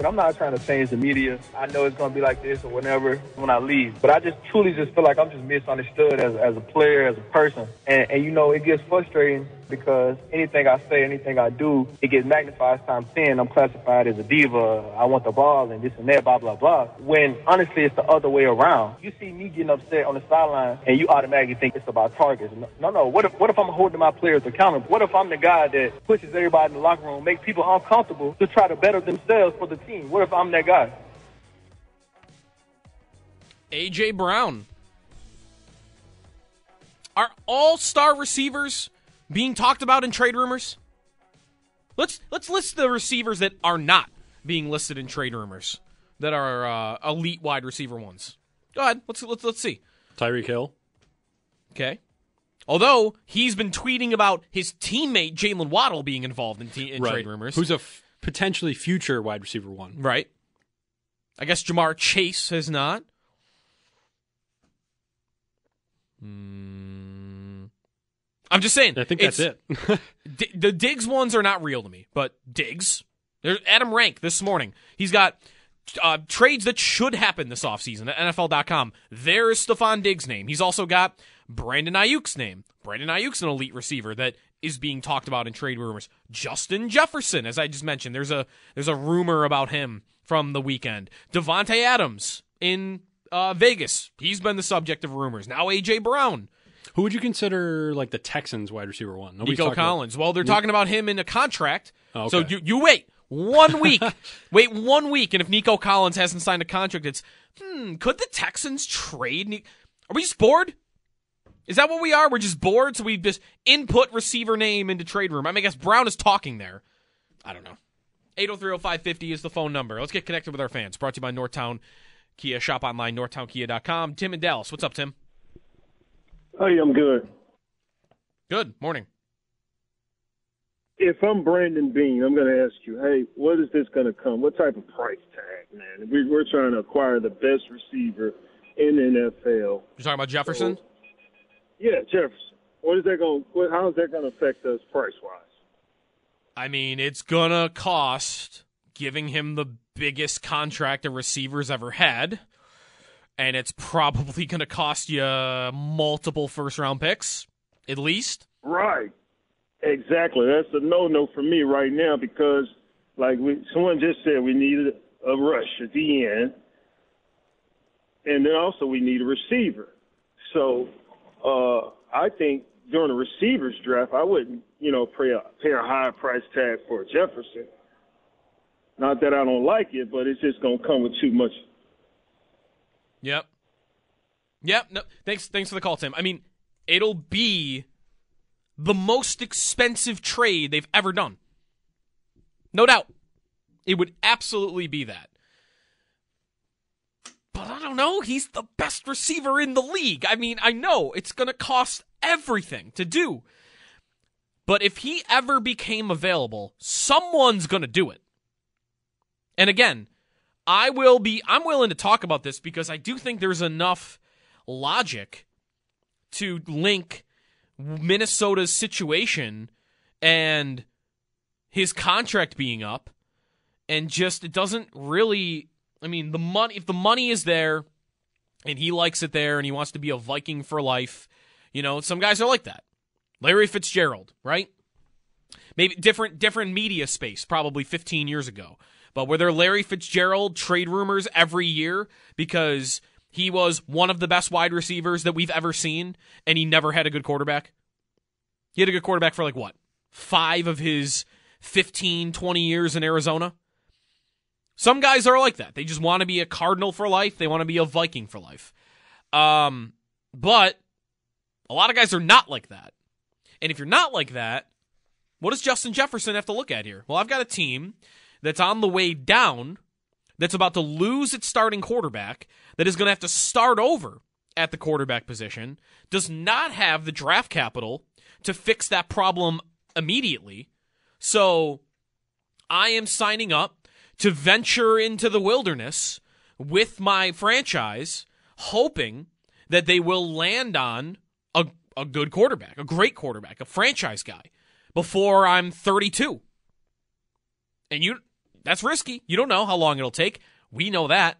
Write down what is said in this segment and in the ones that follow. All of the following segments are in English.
But I'm not trying to change the media. I know it's going to be like this or whatever when I leave. But I just truly just feel like I'm just misunderstood as, as a player, as a person. And, and, you know, it gets frustrating because anything I say, anything I do, it gets magnified times 10. I'm classified as a diva. I want the ball and this and that, blah, blah, blah. When honestly, it's the other way around. You see me getting upset on the sideline and you automatically think it's about targets. No, no. What if, what if I'm holding my players accountable? What if I'm the guy that pushes everybody in the locker room, make people uncomfortable to try to better themselves for the team? What if I'm that guy? AJ Brown. Are all star receivers being talked about in trade rumors? Let's let's list the receivers that are not being listed in trade rumors that are uh, elite wide receiver ones. Go ahead. Let's let's let's see. Tyreek Hill. Okay. Although he's been tweeting about his teammate Jaylen Waddle being involved in, te- in Right. trade rumors. Who's a f- potentially future wide receiver one. right? I guess Ja'Marr Chase has not. Hmm. I'm just saying. I think that's it. D- the Diggs ones are not real to me, but Diggs. There's Adam Rank this morning. He's got uh, trades that should happen this offseason at NFL.com. There is Stefon Diggs' name. He's also got Brandon Aiyuk's name. Brandon Aiyuk's an elite receiver that is being talked about in trade rumors. Justin Jefferson, as I just mentioned, there's a there's a rumor about him from the weekend. Davante Adams in uh, Vegas. He's been the subject of rumors. Now AJ Brown. Who would you consider like the Texans wide receiver one? Nobody's Nico talking about- Collins. Well, they're talking about him in a contract. Oh, So you, you wait one week. wait one week, and if Nico Collins hasn't signed a contract, it's hmm. Could the Texans trade? Ni- Are we just bored? Is that what we are? We're just bored, so we just input receiver name into trade room. I mean, I guess Brown is talking there. I don't know. 8030550 is the phone number. Let's get connected with our fans. Brought to you by Northtown Kia. Shop online, northtownkia.com. Tim and Dallas. What's up, Tim? Hey, I'm good. Good. Morning. If I'm Brandon Beane, I'm going to ask you, hey, what is this going to come? What type of price tag, man? We, we're trying to acquire the best receiver in the NFL. You're talking about Jefferson? Yeah, Jefferson. What is that going? How is that going to affect us price wise? I mean, it's gonna cost giving him the biggest contract a receiver's ever had, and it's probably gonna cost you multiple first round picks, at least. Right. Exactly. That's a no-no for me right now because, like we, someone just said, we needed a rush at the end, and then also we need a receiver. So uh, I think during the receivers draft, I wouldn't, you know, pay a, pay a high price tag for Jefferson. Not that I don't like it, but it's just gonna come with too much. Yep. Yep. No, thanks. Thanks for the call, Tim. I mean, it'll be the most expensive trade they've ever done. No doubt. It would absolutely be that. But I don't know. He's the best receiver in the league. I mean, I know it's going to cost everything to do. But if he ever became available, someone's going to do it. And again, I will be I'm willing to talk about this because I do think there's enough logic to link Minnesota's situation and his contract being up and just it doesn't really I mean the money if the money is there and he likes it there and he wants to be a Viking for life, you know, some guys are like that. Larry Fitzgerald, right? Maybe different different media space probably 15 years ago. But were there Larry Fitzgerald trade rumors every year because he was one of the best wide receivers that we've ever seen and he never had a good quarterback? He had a good quarterback for like what? 5 of his 15, 20 years in Arizona? Some guys are like that. They just want to be a Cardinal for life. They want to be a Viking for life. Um, but a lot of guys are not like that. And if you're not like that, what does Justin Jefferson have to look at here? Well, I've got a team that's on the way down, that's about to lose its starting quarterback, that is going to have to start over at the quarterback position, does not have the draft capital to fix that problem immediately. So I am signing up to venture into the wilderness with my franchise, hoping that they will land on a, a good quarterback, a great quarterback, a franchise guy before I'm 32. And you that's risky. You don't know how long it'll take. We know that.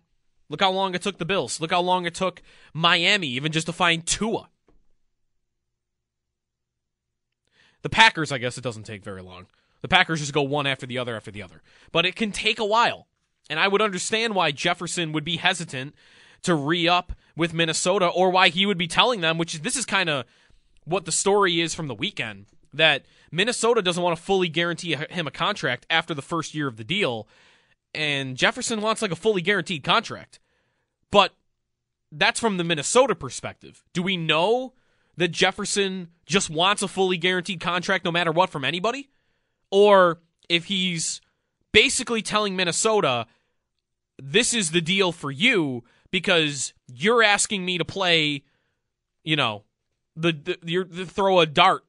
Look how long it took the Bills. Look how long it took Miami even just to find Tua. The Packers, I guess it doesn't take very long. The Packers just go one after the other after the other. But it can take a while. And I would understand why Jefferson would be hesitant to re up with Minnesota or why he would be telling them, which this is kind of what the story is from the weekend, that Minnesota doesn't want to fully guarantee him a contract after the first year of the deal. And Jefferson wants like a fully guaranteed contract. But that's from the Minnesota perspective. Do we know that Jefferson just wants a fully guaranteed contract no matter what from anybody? or if he's basically telling Minnesota, this is the deal for you because you're asking me to play, you know, the, the you're the throw a dart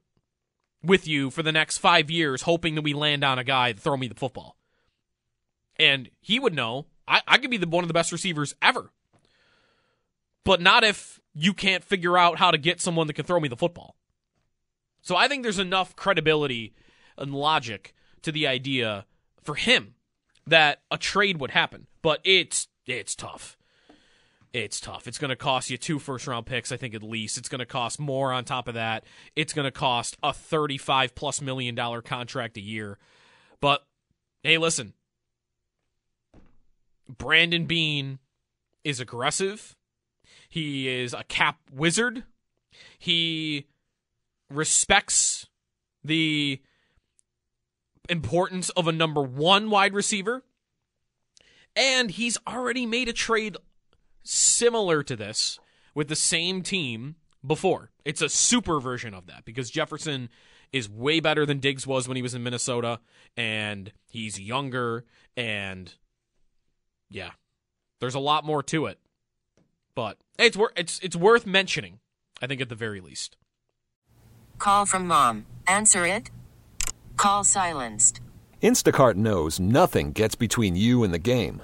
with you for the next five years, hoping that we land on a guy to throw me the football. And he would know I, I could be the one of the best receivers ever. But not if you can't figure out how to get someone that can throw me the football. So I think there's enough credibility and logic to the idea for him that a trade would happen. But it's it's tough. It's tough. It's going to cost you two first round picks, I think at least. It's going to cost more on top of that. It's going to cost a 35 plus million dollar contract a year. But hey, listen. Brandon Beane is aggressive. He is a cap wizard. He respects the importance of a number one wide receiver. And he's already made a trade similar to this with the same team before. It's a super version of that because Jefferson is way better than Diggs was when he was in Minnesota, and he's younger, and yeah, there's a lot more to it. But it's worth it's it's worth mentioning, I think at the very least. Call from mom. Answer it. Call silenced. Instacart knows nothing gets between you and the game.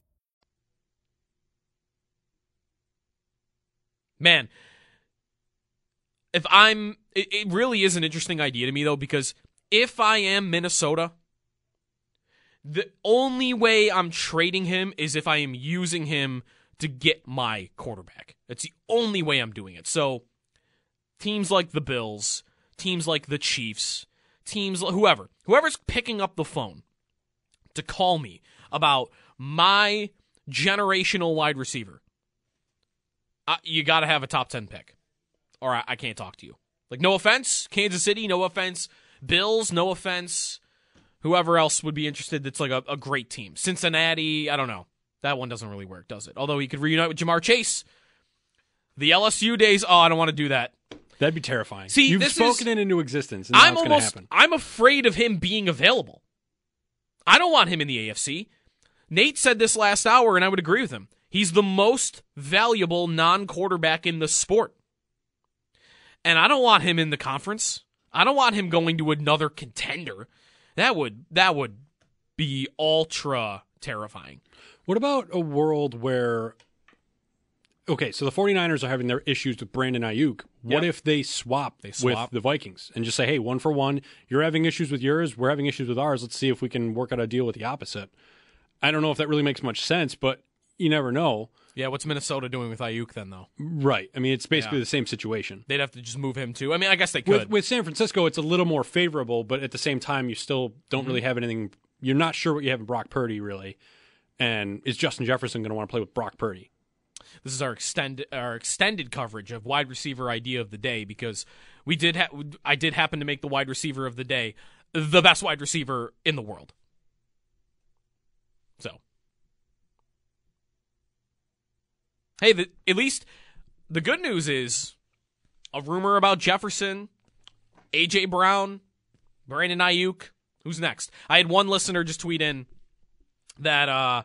Man, if I'm, it, it really is an interesting idea to me though because if I am Minnesota, the only way I'm trading him is if I am using him to get my quarterback. That's the only way I'm doing it. So teams like the Bills, teams like the Chiefs, teams whoever, whoever's picking up the phone to call me about my generational wide receiver, uh, you got to have a top 10 pick or I, I can't talk to you. Like, no offense, Kansas City, no offense, Bills, no offense, whoever else would be interested that's like a, a great team. Cincinnati, I don't know. That one doesn't really work, does it? Although he could reunite with Ja'Marr Chase. The LSU days, oh, I don't want to do that. That'd be terrifying. See, you've spoken is- it into existence. And I'm now it's gonna almost happen. I'm afraid of him being available. I don't want him in the AFC. Nate said this last hour, and I would agree with him. He's the most valuable non-quarterback in the sport. And I don't want him in the conference. I don't want him going to another contender. That would that would be ultra terrifying. What about a world where Okay, so the 49ers are having their issues with Brandon Aiyuk. What Yep. if they swap, They swap. with the Vikings and just say, "Hey, one for one, you're having issues with yours, we're having issues with ours. Let's see if we can work out a deal with the opposite." I don't know if that really makes much sense, but you never know. Yeah, what's Minnesota doing with Aiyuk then though? Right. I mean, it's basically Yeah. the same situation. They'd have to just move him too. I mean, I guess they could. With, with San Francisco, it's a little more favorable, but at the same time, you still don't Mm-hmm. really have anything. You're not sure what you have in Brock Purdy, really. And is Justin Jefferson going to want to play with Brock Purdy? This is our extended our extended coverage of wide receiver idea of the day because we did ha- I did happen to make the wide receiver of the day the best wide receiver in the world. So, hey, the, at least the good news is a rumor about Jefferson, AJ Brown, Brandon Aiyuk. Who's next? I had one listener just tweet in that uh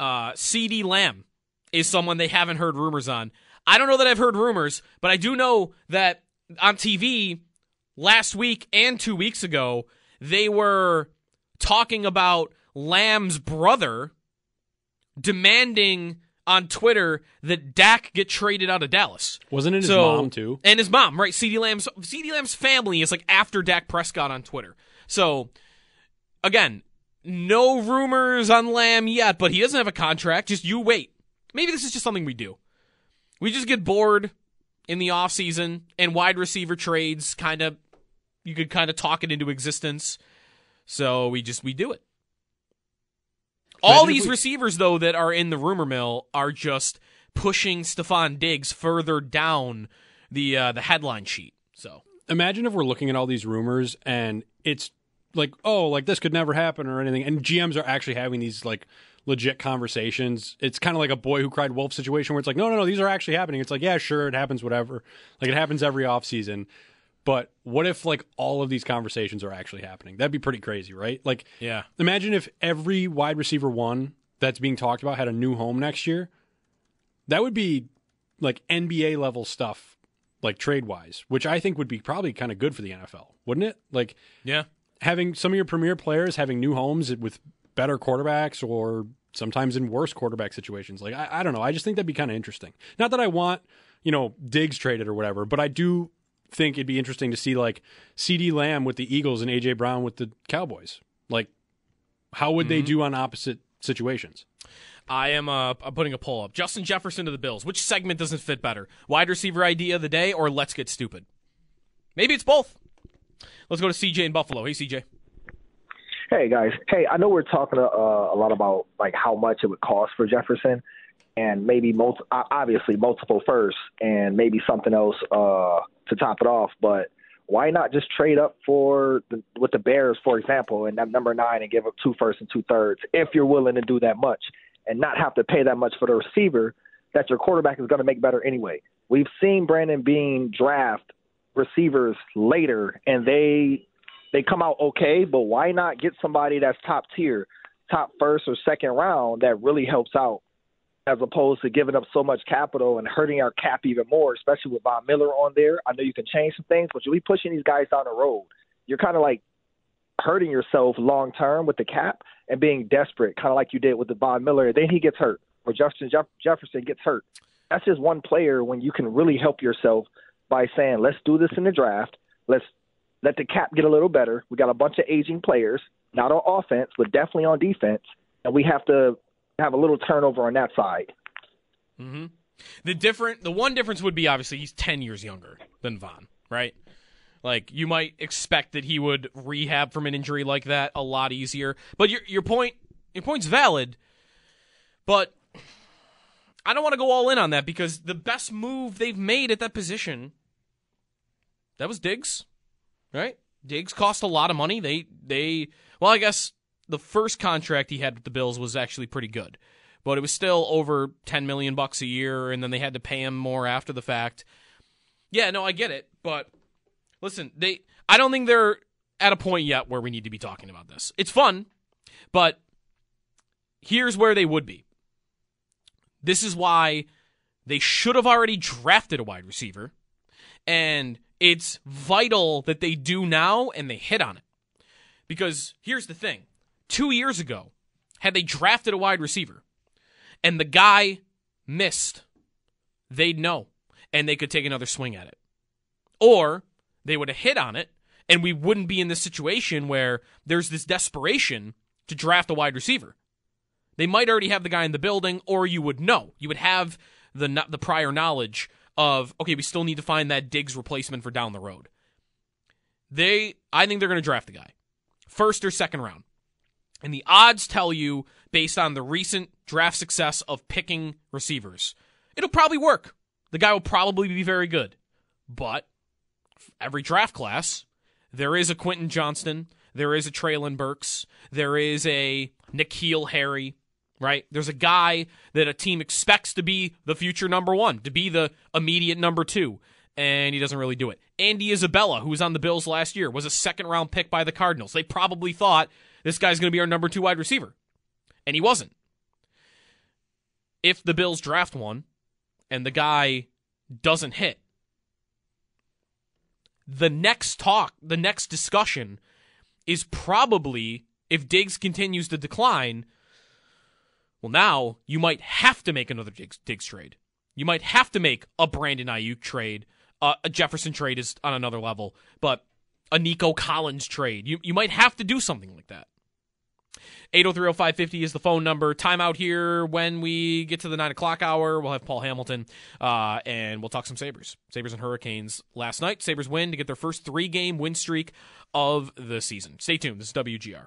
uh CeeDee Lamb is someone they haven't heard rumors on. I don't know that I've heard rumors, but I do know that on TV last week and 2 weeks ago they were talking about Lamb's brother demanding on Twitter that Dak get traded out of Dallas. Wasn't it his mom too? And his mom, right? CeeDee Lamb's CeeDee Lamb's family is like after Dak Prescott on Twitter. So again, no rumors on Lamb yet, but he doesn't have a contract. Just you wait. Maybe this is just something we do. We just get bored in the offseason and wide receiver trades kind of you could kind of talk it into existence. So we just we do it. All these we- receivers though that are in the rumor mill are just pushing Stefon Diggs further down the uh, the headline sheet. So Imagine if we're looking at all these rumors and it's like, oh, like this could never happen or anything, and GMs are actually having these like legit conversations. It's kind of like a boy who cried wolf situation where it's like, no, no, no, these are actually happening. It's like, yeah, sure, it happens, whatever. Like it happens every offseason. But what if like all of these conversations are actually happening? That'd be pretty crazy, right? Like, yeah, imagine if every wide receiver one that's being talked about had a new home next year. That would be like NBA level stuff, like trade wise, which I think would be probably kind of good for the NFL, wouldn't it? Like, yeah, having some of your premier players having new homes with better quarterbacks or sometimes in worse quarterback situations. Like, I, I don't know. I just think that'd be kind of interesting. Not that I want, you know, Diggs traded or whatever, but I do think it'd be interesting to see like CeeDee Lamb with the Eagles and AJ Brown with the Cowboys. Like, how would they Mhm. do on opposite situations? I am uh, I'm putting a poll up. Justin Jefferson to the Bills. Which segment doesn't fit better? Wide receiver idea of the day or let's get stupid? Maybe it's both. Let's go to CJ in Buffalo. Hey CJ. Hey guys, hey, I know we're talking uh, a lot about like how much it would cost for Jefferson, and maybe multi- obviously multiple firsts, and maybe something else uh, to top it off. But why not just trade up for the, with the Bears, for example, and that number nine, and give up two firsts and two thirds if you're willing to do that much, and not have to pay that much for the receiver that your quarterback is going to make better anyway. We've seen Brandon Beane draft receivers later, and they they come out okay, but why not get somebody that's top tier, top first or second round that really helps out as opposed to giving up so much capital and hurting our cap even more, especially with Von Miller on there. I know you can change some things, but you'll be pushing these guys down the road. You're kind of like hurting yourself long term with the cap and being desperate, kind of like you did with the Von Miller. Then he gets hurt, or Justin Jeff- Jefferson gets hurt. that's just one player when you can really help yourself by saying, let's do this in the draft. Let's let the cap get a little better. We got a bunch of aging players, not on offense, but definitely on defense, and we have to have a little turnover on that side. Mm-hmm. The different, the one difference would be obviously he's ten years younger than Von, right? Like you might expect that he would rehab from an injury like that a lot easier. But your your point your point's valid. But I don't want to go all in on that because the best move they've made at that position that was Diggs, right? Diggs cost a lot of money. They they well, I guess the first contract he had with the Bills was actually pretty good, but it was still over ten million bucks a year, and then they had to pay him more after the fact. Yeah, no, I get it, but listen, they I don't think they're at a point yet where we need to be talking about this. It's fun, but here's where they would be. This is why they should have already drafted a wide receiver, and it's vital that they do now and they hit on it. Because here's the thing two years ago, had they drafted a wide receiver and the guy missed, they'd know and they could take another swing at it. Or they would have hit on it and we wouldn't be in this situation where there's this desperation to draft a wide receiver. They might already have the guy in the building, or you would know. You would have the the prior knowledge of okay, we still need to find that Diggs replacement for down the road. They, I think they're going to draft the guy, first or second round, and the odds tell you based on the recent draft success of picking receivers, it'll probably work. The guy will probably be very good, but every draft class, there is a Quentin Johnston, there is a Treylon Burks, there is a N'Keal Harry, right? There's a guy that a team expects to be the future number one, to be the immediate number two, and he doesn't really do it. Andy Isabella, who was on the Bills last year, was a second round pick by the Cardinals. They probably thought this guy's going to be our number two wide receiver, and he wasn't. If the Bills draft one and the guy doesn't hit, the next talk, the next discussion is probably if Diggs continues to decline, well, now you might have to make another Diggs, Diggs trade. You might have to make a Brandon Aiyuk trade. Uh, a Jefferson trade is on another level, but a Nico Collins trade. You you might have to do something like that. 8030550 is the phone number. Timeout here when we get to the 9 o'clock hour. We'll have Paul Hamilton uh, and we'll talk some Sabres. Sabres and Hurricanes last night. Sabres win to get their first three game win streak of the season. Stay tuned. This is WGR.